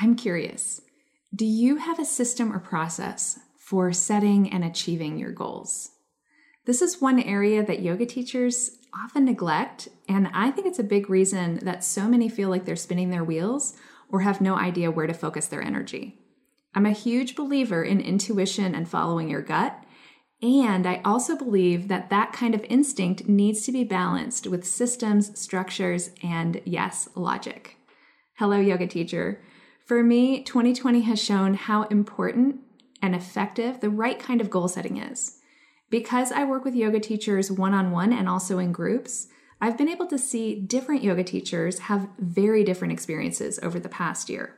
I'm curious do you have a system or process for setting and achieving your goals? This is one area that yoga teachers often neglect, and I think it's a big reason that so many feel like they're spinning their wheels or have no idea where to focus their energy. I'm a huge believer in intuition and following your gut. And I also believe that that kind of instinct needs to be balanced with systems, structures, and yes, logic. Hello, yoga teacher. For me, 2020 has shown how important and effective the right kind of goal setting is. Because I work with yoga teachers one on one and also in groups, I've been able to see different yoga teachers have very different experiences over the past year.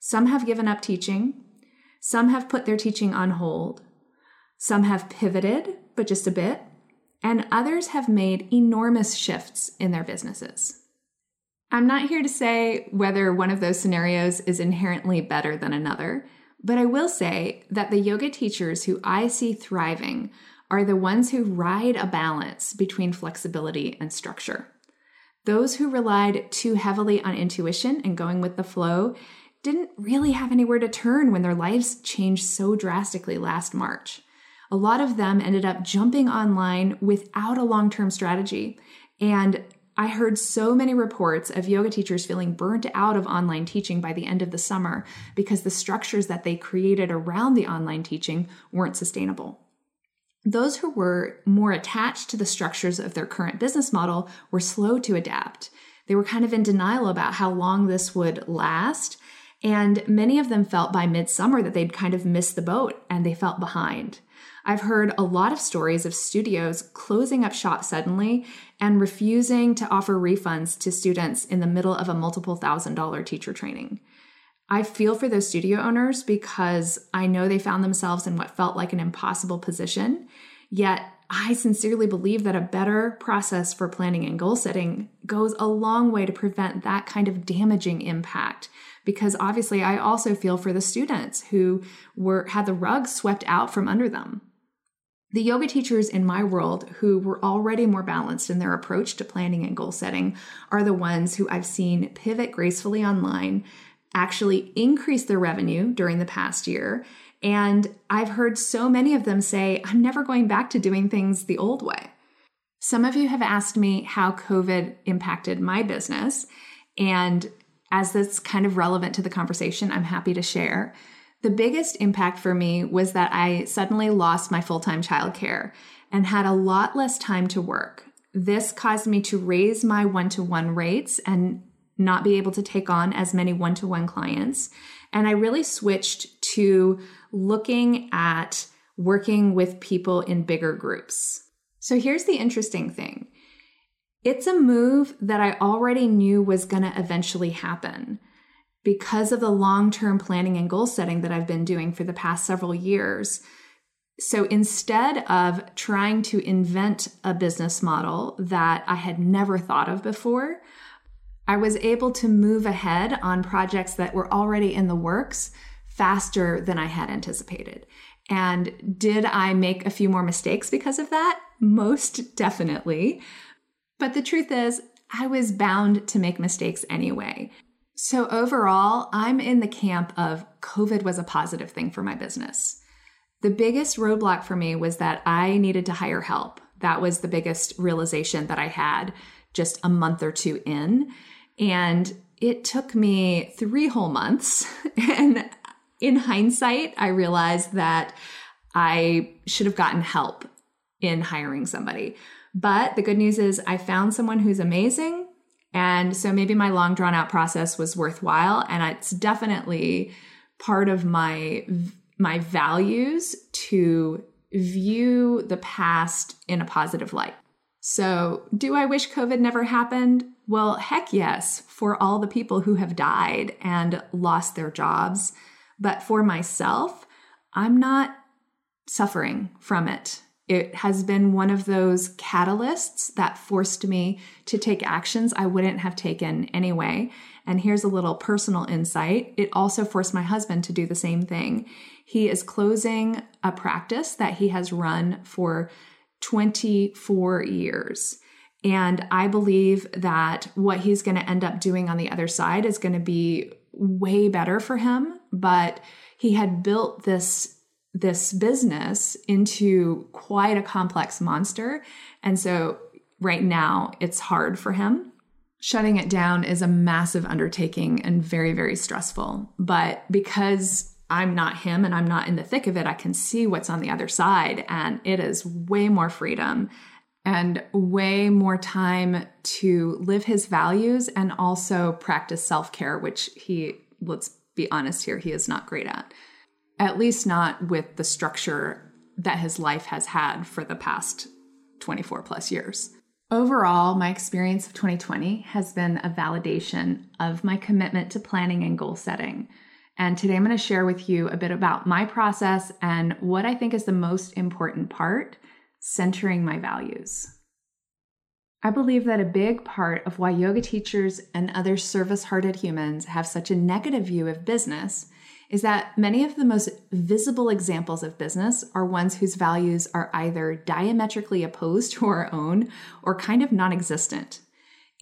Some have given up teaching, some have put their teaching on hold, some have pivoted, but just a bit, and others have made enormous shifts in their businesses. I'm not here to say whether one of those scenarios is inherently better than another, but I will say that the yoga teachers who I see thriving are the ones who ride a balance between flexibility and structure. Those who relied too heavily on intuition and going with the flow didn't really have anywhere to turn when their lives changed so drastically last March. A lot of them ended up jumping online without a long term strategy. And I heard so many reports of yoga teachers feeling burnt out of online teaching by the end of the summer because the structures that they created around the online teaching weren't sustainable. Those who were more attached to the structures of their current business model were slow to adapt. They were kind of in denial about how long this would last. And many of them felt by midsummer that they'd kind of missed the boat and they felt behind. I've heard a lot of stories of studios closing up shop suddenly and refusing to offer refunds to students in the middle of a multiple thousand dollar teacher training. I feel for those studio owners because I know they found themselves in what felt like an impossible position. Yet, I sincerely believe that a better process for planning and goal setting goes a long way to prevent that kind of damaging impact. Because obviously, I also feel for the students who were had the rug swept out from under them. The yoga teachers in my world who were already more balanced in their approach to planning and goal setting are the ones who I've seen pivot gracefully online actually increase their revenue during the past year. And I've heard so many of them say, I'm never going back to doing things the old way. Some of you have asked me how COVID impacted my business. And as that's kind of relevant to the conversation, I'm happy to share. The biggest impact for me was that I suddenly lost my full time childcare and had a lot less time to work. This caused me to raise my one to one rates and not be able to take on as many one to one clients. And I really switched to looking at working with people in bigger groups. So here's the interesting thing it's a move that I already knew was going to eventually happen because of the long term planning and goal setting that I've been doing for the past several years. So instead of trying to invent a business model that I had never thought of before, I was able to move ahead on projects that were already in the works faster than I had anticipated. And did I make a few more mistakes because of that? Most definitely. But the truth is, I was bound to make mistakes anyway. So overall, I'm in the camp of COVID was a positive thing for my business. The biggest roadblock for me was that I needed to hire help. That was the biggest realization that I had just a month or two in. And it took me three whole months. And in hindsight, I realized that I should have gotten help in hiring somebody. But the good news is, I found someone who's amazing. And so maybe my long drawn out process was worthwhile. And it's definitely part of my, my values to view the past in a positive light. So, do I wish COVID never happened? Well, heck yes, for all the people who have died and lost their jobs. But for myself, I'm not suffering from it. It has been one of those catalysts that forced me to take actions I wouldn't have taken anyway. And here's a little personal insight it also forced my husband to do the same thing. He is closing a practice that he has run for 24 years. And I believe that what he's going to end up doing on the other side is going to be way better for him. But he had built this this business into quite a complex monster. And so right now it's hard for him. Shutting it down is a massive undertaking and very, very stressful. But because I'm not him and I'm not in the thick of it, I can see what's on the other side. And it is way more freedom and way more time to live his values and also practice self care, which he, let's be honest here, he is not great at. At least not with the structure that his life has had for the past 24 plus years. Overall, my experience of 2020 has been a validation of my commitment to planning and goal setting. And today I'm going to share with you a bit about my process and what I think is the most important part centering my values. I believe that a big part of why yoga teachers and other service hearted humans have such a negative view of business is that many of the most visible examples of business are ones whose values are either diametrically opposed to our own or kind of non existent.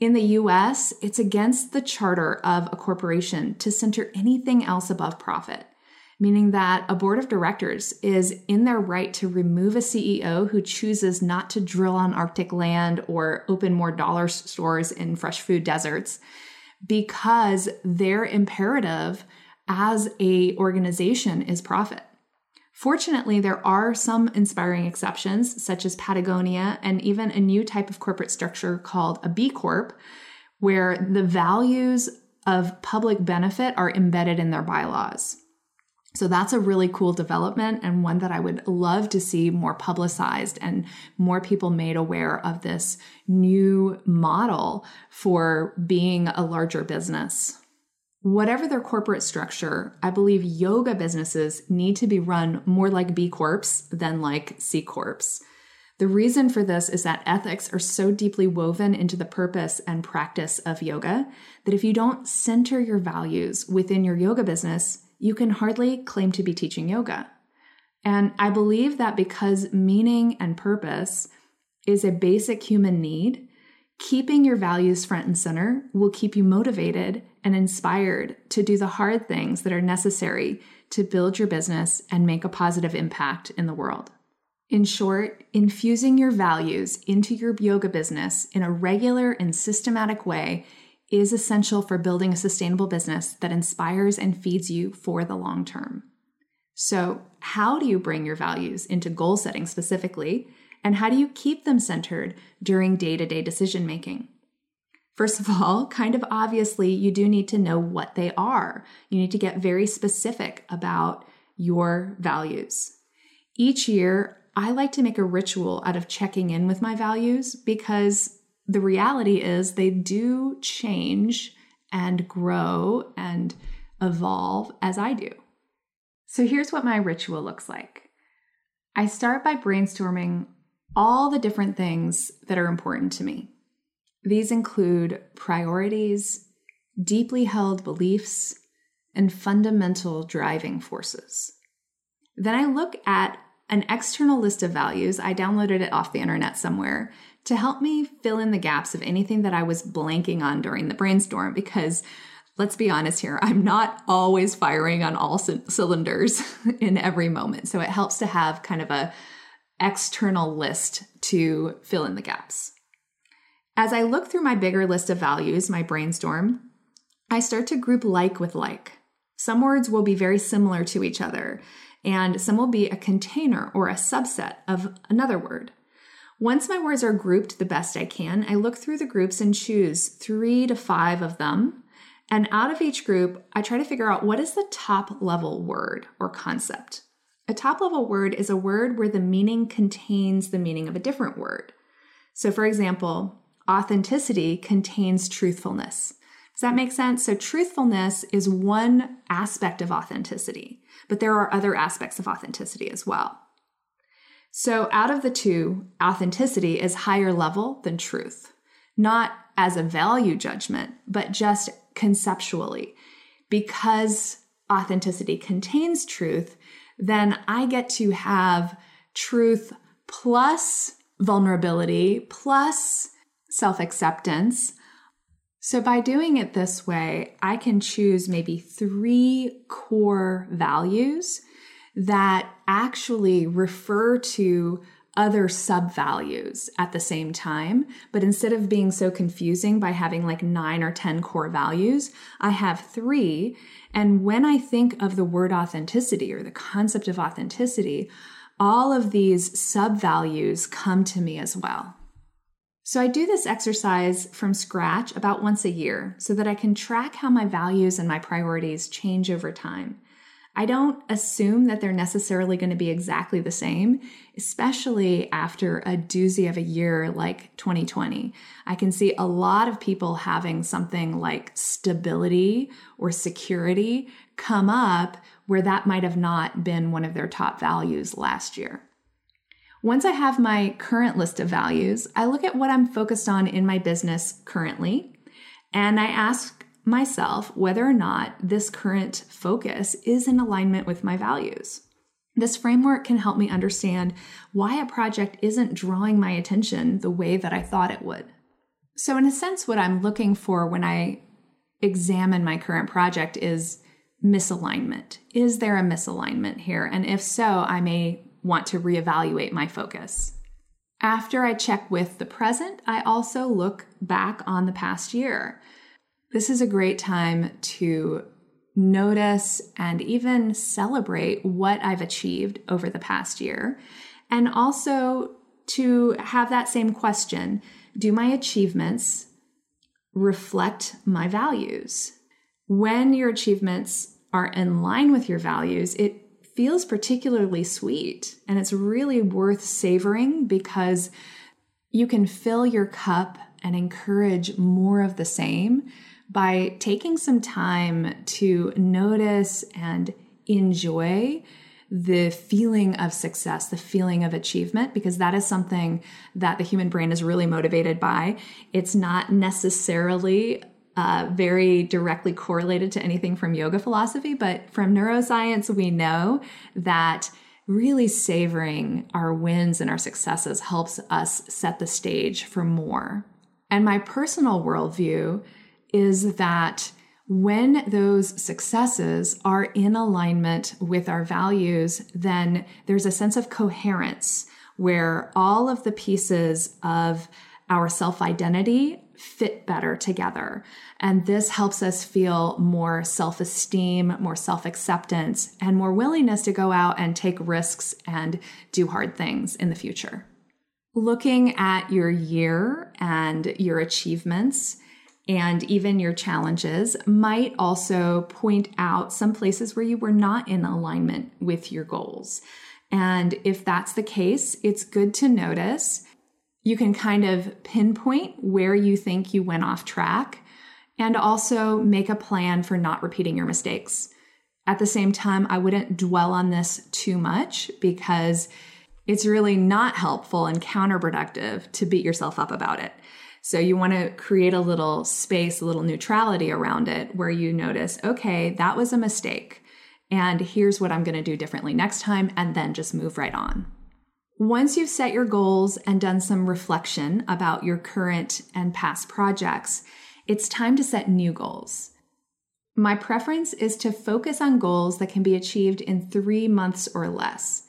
In the US, it's against the charter of a corporation to center anything else above profit, meaning that a board of directors is in their right to remove a CEO who chooses not to drill on Arctic land or open more dollar stores in fresh food deserts because their imperative as a organization is profit. Fortunately, there are some inspiring exceptions, such as Patagonia and even a new type of corporate structure called a B Corp, where the values of public benefit are embedded in their bylaws. So that's a really cool development and one that I would love to see more publicized and more people made aware of this new model for being a larger business. Whatever their corporate structure, I believe yoga businesses need to be run more like B Corps than like C Corps. The reason for this is that ethics are so deeply woven into the purpose and practice of yoga that if you don't center your values within your yoga business, you can hardly claim to be teaching yoga. And I believe that because meaning and purpose is a basic human need, keeping your values front and center will keep you motivated and inspired to do the hard things that are necessary to build your business and make a positive impact in the world. In short, infusing your values into your yoga business in a regular and systematic way is essential for building a sustainable business that inspires and feeds you for the long term. So, how do you bring your values into goal setting specifically? And how do you keep them centered during day to day decision making? First of all, kind of obviously, you do need to know what they are. You need to get very specific about your values. Each year, I like to make a ritual out of checking in with my values because the reality is they do change and grow and evolve as I do. So here's what my ritual looks like I start by brainstorming all the different things that are important to me. These include priorities, deeply held beliefs, and fundamental driving forces. Then I look at an external list of values. I downloaded it off the internet somewhere to help me fill in the gaps of anything that I was blanking on during the brainstorm because let's be honest here, I'm not always firing on all c- cylinders in every moment. So it helps to have kind of a external list to fill in the gaps. As I look through my bigger list of values, my brainstorm, I start to group like with like. Some words will be very similar to each other, and some will be a container or a subset of another word. Once my words are grouped the best I can, I look through the groups and choose three to five of them. And out of each group, I try to figure out what is the top level word or concept. A top level word is a word where the meaning contains the meaning of a different word. So, for example, authenticity contains truthfulness. Does that make sense? So, truthfulness is one aspect of authenticity, but there are other aspects of authenticity as well. So, out of the two, authenticity is higher level than truth, not as a value judgment, but just conceptually. Because authenticity contains truth, then I get to have truth plus vulnerability plus self acceptance. So, by doing it this way, I can choose maybe three core values that actually refer to other sub values at the same time. But instead of being so confusing by having like nine or 10 core values, I have three. And when I think of the word authenticity or the concept of authenticity, all of these sub values come to me as well. So I do this exercise from scratch about once a year so that I can track how my values and my priorities change over time. I don't assume that they're necessarily going to be exactly the same, especially after a doozy of a year like 2020. I can see a lot of people having something like stability or security come up where that might have not been one of their top values last year. Once I have my current list of values, I look at what I'm focused on in my business currently, and I ask myself whether or not this current focus is in alignment with my values. This framework can help me understand why a project isn't drawing my attention the way that I thought it would. So, in a sense, what I'm looking for when I examine my current project is misalignment. Is there a misalignment here? And if so, I may want to reevaluate my focus. After I check with the present, I also look back on the past year. This is a great time to notice and even celebrate what I've achieved over the past year. And also to have that same question Do my achievements reflect my values? When your achievements are in line with your values, it feels particularly sweet and it's really worth savoring because you can fill your cup and encourage more of the same by taking some time to notice and enjoy the feeling of success, the feeling of achievement, because that is something that the human brain is really motivated by. It's not necessarily uh, very directly correlated to anything from yoga philosophy, but from neuroscience, we know that really savoring our wins and our successes helps us set the stage for more. And my personal worldview is that when those successes are in alignment with our values, then there's a sense of coherence where all of the pieces of our self identity fit better together. And this helps us feel more self esteem, more self acceptance, and more willingness to go out and take risks and do hard things in the future. Looking at your year and your achievements and even your challenges might also point out some places where you were not in alignment with your goals. And if that's the case, it's good to notice. You can kind of pinpoint where you think you went off track and also make a plan for not repeating your mistakes. At the same time, I wouldn't dwell on this too much because it's really not helpful and counterproductive to beat yourself up about it. So you want to create a little space, a little neutrality around it where you notice, okay, that was a mistake. And here's what I'm going to do differently next time, and then just move right on. Once you've set your goals and done some reflection about your current and past projects, it's time to set new goals. My preference is to focus on goals that can be achieved in three months or less.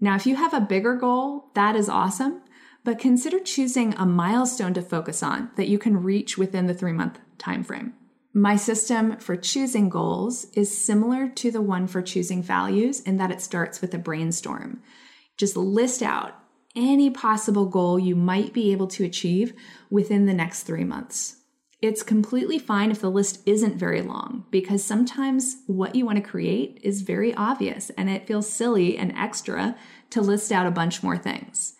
Now, if you have a bigger goal, that is awesome but consider choosing a milestone to focus on that you can reach within the three month time frame. My system for choosing goals is similar to the one for choosing values in that it starts with a brainstorm. Just list out any possible goal you might be able to achieve within the next three months. It's completely fine if the list isn't very long because sometimes what you want to create is very obvious and it feels silly and extra to list out a bunch more things.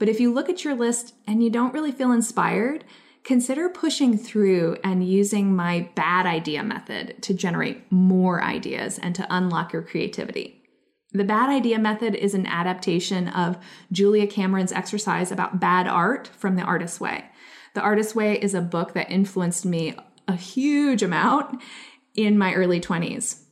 But if you look at your list and you don't really feel inspired, consider pushing through and using my bad idea method to generate more ideas and to unlock your creativity. The bad idea method is an adaptation of Julia Cameron's exercise about bad art from The Artist's Way. The Artist's Way is a book that influenced me a huge amount in my early 20s.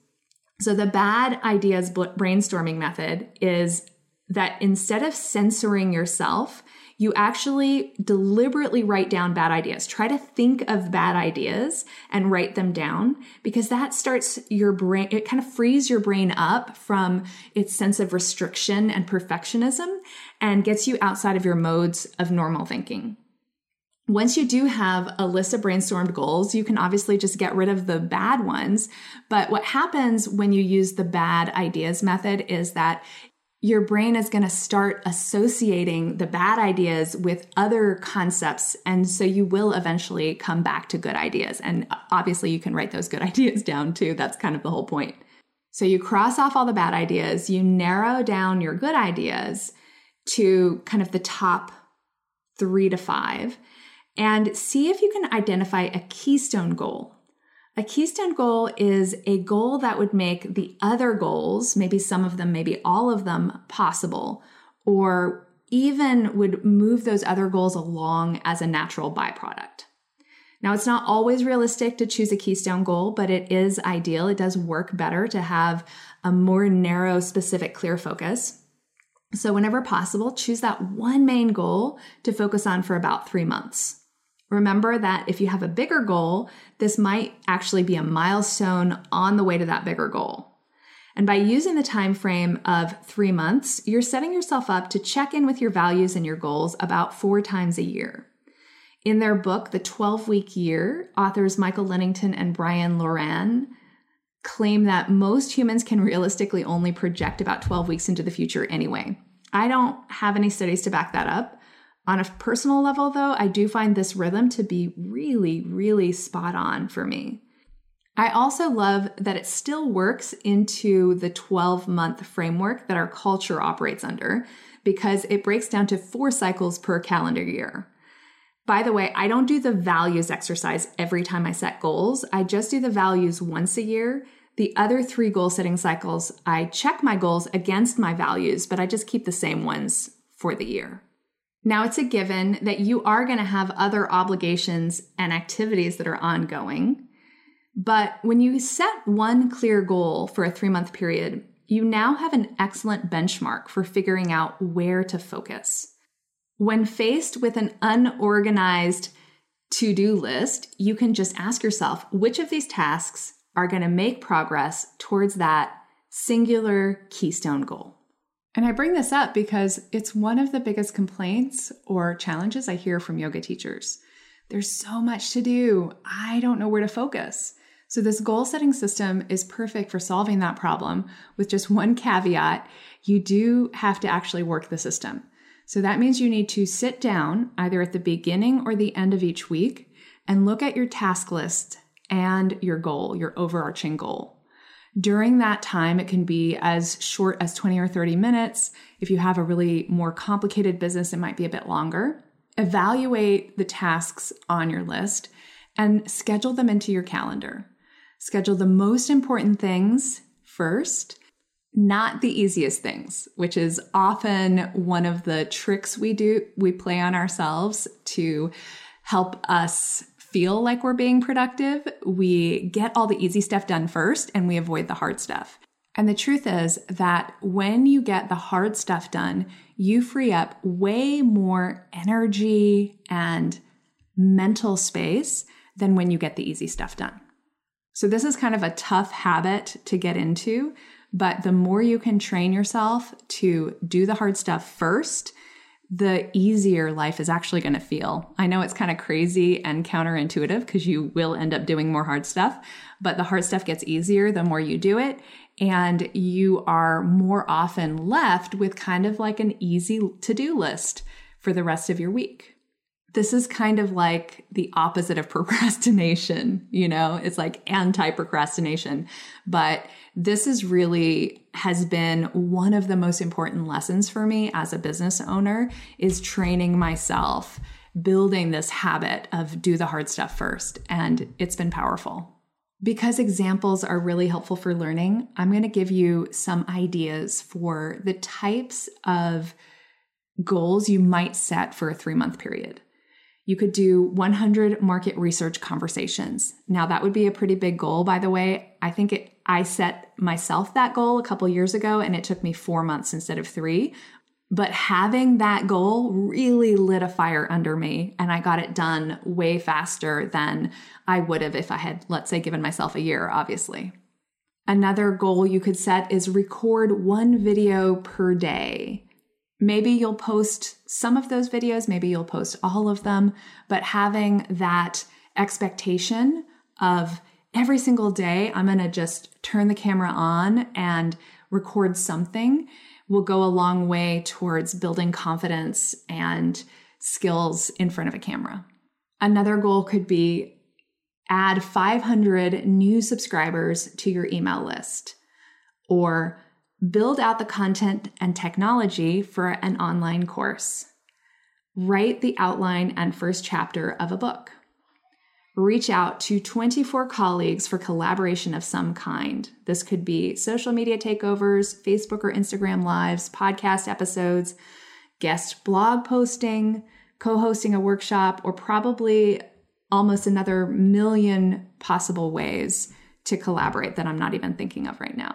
So, the bad ideas brainstorming method is that instead of censoring yourself, you actually deliberately write down bad ideas. Try to think of bad ideas and write them down because that starts your brain, it kind of frees your brain up from its sense of restriction and perfectionism and gets you outside of your modes of normal thinking. Once you do have a list of brainstormed goals, you can obviously just get rid of the bad ones. But what happens when you use the bad ideas method is that your brain is going to start associating the bad ideas with other concepts. And so you will eventually come back to good ideas. And uh, obviously, you can write those good ideas down too. That's kind of the whole point. So you cross off all the bad ideas, you narrow down your good ideas to kind of the top three to five, and see if you can identify a keystone goal a keystone goal is a goal that would make the other goals, maybe some of them, maybe all of them, possible, or even would move those other goals along as a natural byproduct. Now, it's not always realistic to choose a keystone goal, but it is ideal. It does work better to have a more narrow, specific, clear focus. So, whenever possible, choose that one main goal to focus on for about three months. Remember that if you have a bigger goal, this might actually be a milestone on the way to that bigger goal. And by using the time frame of 3 months, you're setting yourself up to check in with your values and your goals about 4 times a year. In their book, The 12 Week Year, authors Michael Lennington and Brian Moran claim that most humans can realistically only project about 12 weeks into the future anyway. I don't have any studies to back that up, on a personal level, though, I do find this rhythm to be really, really spot on for me. I also love that it still works into the 12 month framework that our culture operates under because it breaks down to four cycles per calendar year. By the way, I don't do the values exercise every time I set goals. I just do the values once a year. The other three goal setting cycles, I check my goals against my values, but I just keep the same ones for the year. Now, it's a given that you are going to have other obligations and activities that are ongoing. But when you set one clear goal for a three month period, you now have an excellent benchmark for figuring out where to focus. When faced with an unorganized to do list, you can just ask yourself which of these tasks are going to make progress towards that singular keystone goal. And I bring this up because it's one of the biggest complaints or challenges I hear from yoga teachers. There's so much to do. I don't know where to focus. So, this goal setting system is perfect for solving that problem with just one caveat you do have to actually work the system. So, that means you need to sit down either at the beginning or the end of each week and look at your task list and your goal, your overarching goal. During that time, it can be as short as 20 or 30 minutes. If you have a really more complicated business, it might be a bit longer. Evaluate the tasks on your list and schedule them into your calendar. Schedule the most important things first, not the easiest things, which is often one of the tricks we do, we play on ourselves to help us feel like we're being productive, we get all the easy stuff done first and we avoid the hard stuff. And the truth is that when you get the hard stuff done, you free up way more energy and mental space than when you get the easy stuff done. So, this is kind of a tough habit to get into, but the more you can train yourself to do the hard stuff first, the easier life is actually going to feel. I know it's kind of crazy and counterintuitive because you will end up doing more hard stuff, but the hard stuff gets easier the more you do it. And you are more often left with kind of like an easy to do list for the rest of your week. This is kind of like the opposite of procrastination, you know, it's like anti procrastination. But this is really has been one of the most important lessons for me as a business owner is training myself, building this habit of do the hard stuff first. And it's been powerful. Because examples are really helpful for learning, I'm going to give you some ideas for the types of goals you might set for a three month period. You could do 100 market research conversations. Now, that would be a pretty big goal, by the way. I think it, I set myself that goal a couple years ago and it took me four months instead of three. But having that goal really lit a fire under me, and I got it done way faster than I would have if I had, let's say, given myself a year, obviously. Another goal you could set is record one video per day. Maybe you'll post some of those videos, maybe you'll post all of them, but having that expectation of every single day, I'm going to just turn the camera on and record something will go a long way towards building confidence and skills in front of a camera. Another goal could be add 500 new subscribers to your email list or build out the content and technology for an online course. Write the outline and first chapter of a book. Reach out to 24 colleagues for collaboration of some kind. This could be social media takeovers, Facebook or Instagram lives, podcast episodes, guest blog posting, co hosting a workshop, or probably almost another million possible ways to collaborate that I'm not even thinking of right now.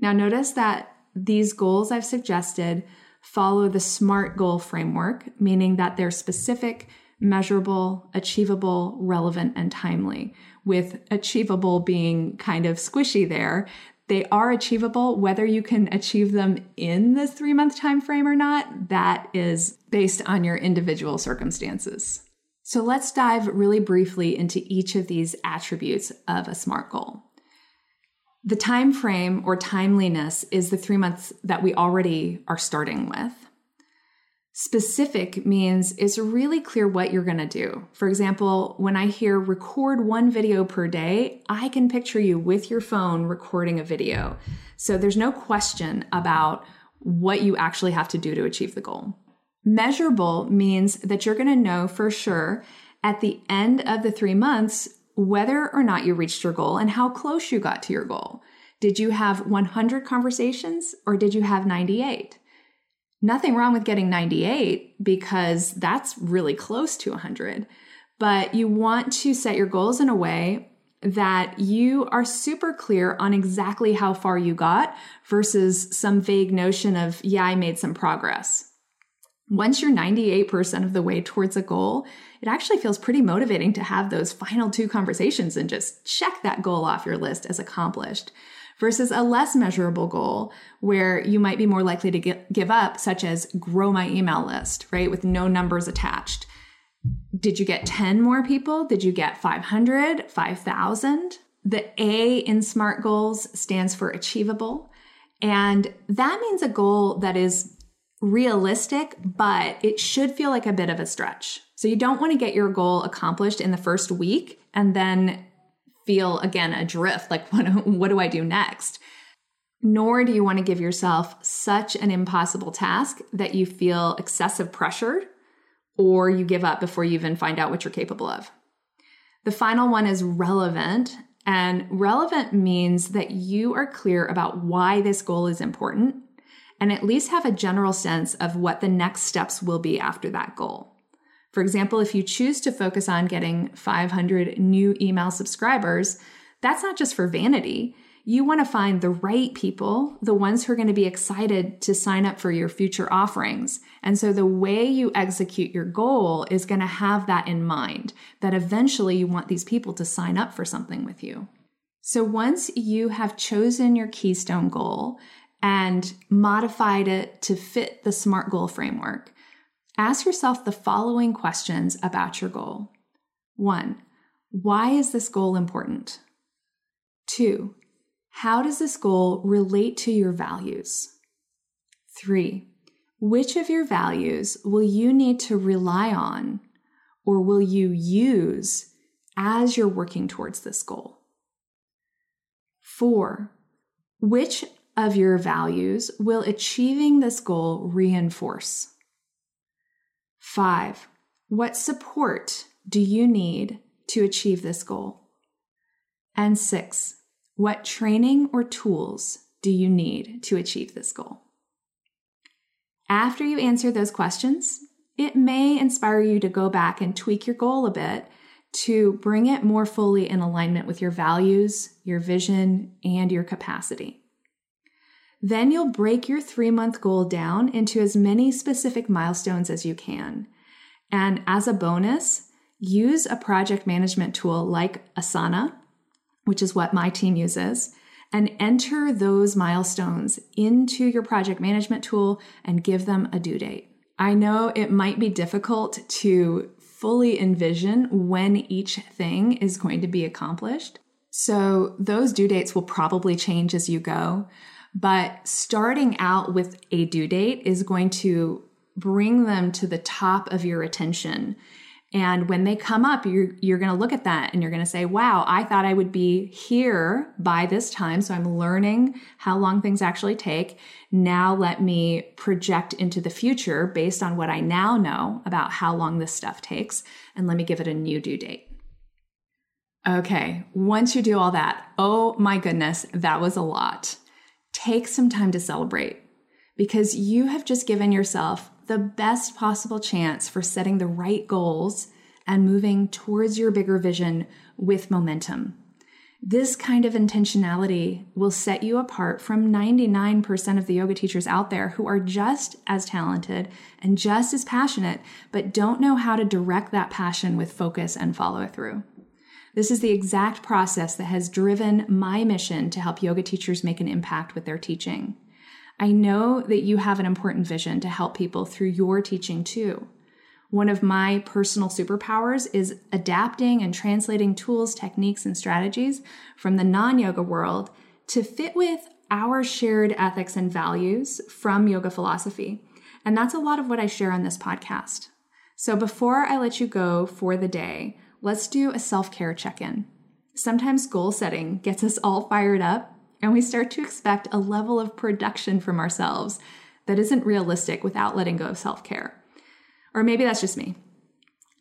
Now, notice that these goals I've suggested follow the SMART goal framework, meaning that they're specific, measurable, achievable, relevant, and timely, with achievable being kind of squishy there. They are achievable whether you can achieve them in this 3-month time frame or not. That is based on your individual circumstances. So let's dive really briefly into each of these attributes of a SMART goal. The time frame or timeliness is the three months that we already are starting with. Specific means it's really clear what you're going to do. For example, when I hear record one video per day, I can picture you with your phone recording a video. So there's no question about what you actually have to do to achieve the goal. Measurable means that you're going to know for sure at the end of the three months whether or not you reached your goal and how close you got to your goal. Did you have 100 conversations or did you have 98? Nothing wrong with getting 98 because that's really close to 100. But you want to set your goals in a way that you are super clear on exactly how far you got versus some vague notion of, yeah, I made some progress. Once you're 98% of the way towards a goal, it actually feels pretty motivating to have those final two conversations and just check that goal off your list as accomplished versus a less measurable goal where you might be more likely to get, give up, such as grow my email list, right? With no numbers attached. Did you get 10 more people? Did you get 500, 5,000? The A in SMART goals stands for achievable. And that means a goal that is realistic, but it should feel like a bit of a stretch. So you don't want to get your goal accomplished in the first week and then feel again adrift like what, what do I do next? Nor do you want to give yourself such an impossible task that you feel excessive pressure or you give up before you even find out what you're capable of. The final one is relevant. And relevant means that you are clear about why this goal is important and at least have a general sense of what the next steps will be after that goal. For example, if you choose to focus on getting 500 new email subscribers, that's not just for vanity. You want to find the right people, the ones who are going to be excited to sign up for your future offerings. And so the way you execute your goal is going to have that in mind that eventually you want these people to sign up for something with you. So once you have chosen your keystone goal and modified it to fit the SMART goal framework, Ask yourself the following questions about your goal. One, why is this goal important? Two, how does this goal relate to your values? Three, which of your values will you need to rely on or will you use as you're working towards this goal? Four, which of your values will achieving this goal reinforce? Five, what support do you need to achieve this goal? And six, what training or tools do you need to achieve this goal? After you answer those questions, it may inspire you to go back and tweak your goal a bit to bring it more fully in alignment with your values, your vision, and your capacity. Then you'll break your three month goal down into as many specific milestones as you can. And as a bonus, use a project management tool like Asana, which is what my team uses, and enter those milestones into your project management tool and give them a due date. I know it might be difficult to fully envision when each thing is going to be accomplished. So those due dates will probably change as you go. But starting out with a due date is going to bring them to the top of your attention. And when they come up, you're, you're going to look at that and you're going to say, wow, I thought I would be here by this time. So I'm learning how long things actually take. Now let me project into the future based on what I now know about how long this stuff takes. And let me give it a new due date. Okay, once you do all that, oh my goodness, that was a lot. Take some time to celebrate because you have just given yourself the best possible chance for setting the right goals and moving towards your bigger vision with momentum. This kind of intentionality will set you apart from 99% of the yoga teachers out there who are just as talented and just as passionate, but don't know how to direct that passion with focus and follow through. This is the exact process that has driven my mission to help yoga teachers make an impact with their teaching. I know that you have an important vision to help people through your teaching too. One of my personal superpowers is adapting and translating tools, techniques, and strategies from the non yoga world to fit with our shared ethics and values from yoga philosophy. And that's a lot of what I share on this podcast. So before I let you go for the day, let's do a self care check in. Sometimes goal setting gets us all fired up and we start to expect a level of production from ourselves that isn't realistic without letting go of self care. Or maybe that's just me.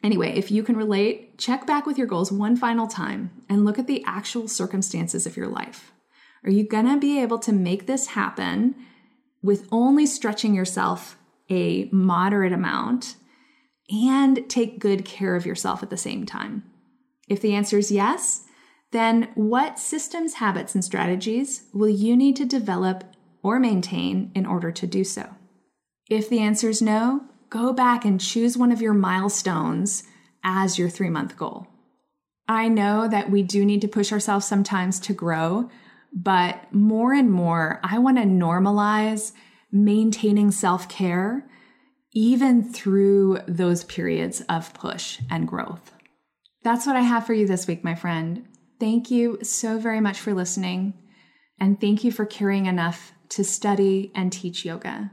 Anyway, if you can relate, check back with your goals one final time and look at the actual circumstances of your life. Are you gonna be able to make this happen with only stretching yourself a moderate amount and take good care of yourself at the same time? If the answer is yes, then what systems, habits, and strategies will you need to develop or maintain in order to do so? If the answer is no, go back and choose one of your milestones as your three month goal. I know that we do need to push ourselves sometimes to grow, but more and more, I want to normalize maintaining self care even through those periods of push and growth. That's what I have for you this week, my friend. Thank you so very much for listening, and thank you for caring enough to study and teach yoga.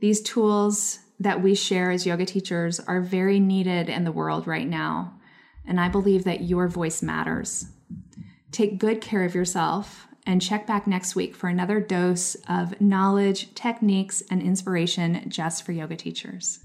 These tools that we share as yoga teachers are very needed in the world right now, and I believe that your voice matters. Take good care of yourself and check back next week for another dose of knowledge, techniques, and inspiration just for yoga teachers.